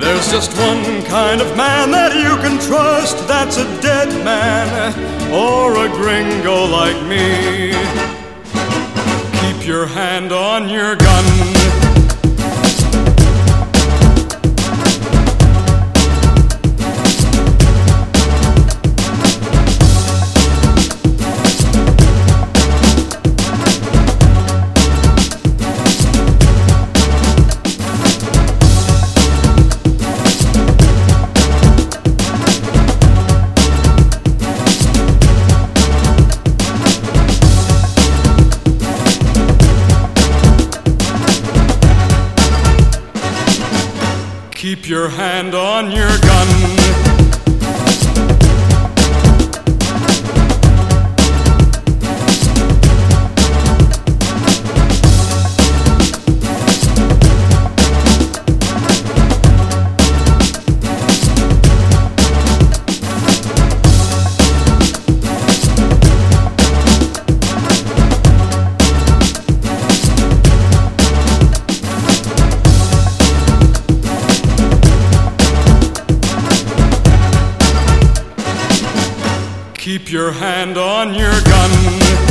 There's just one kind of man that you can trust, that's a dead man or a gringo like me. Keep your hand on your gun. Keep your hand on your gun. Keep your hand on your gun.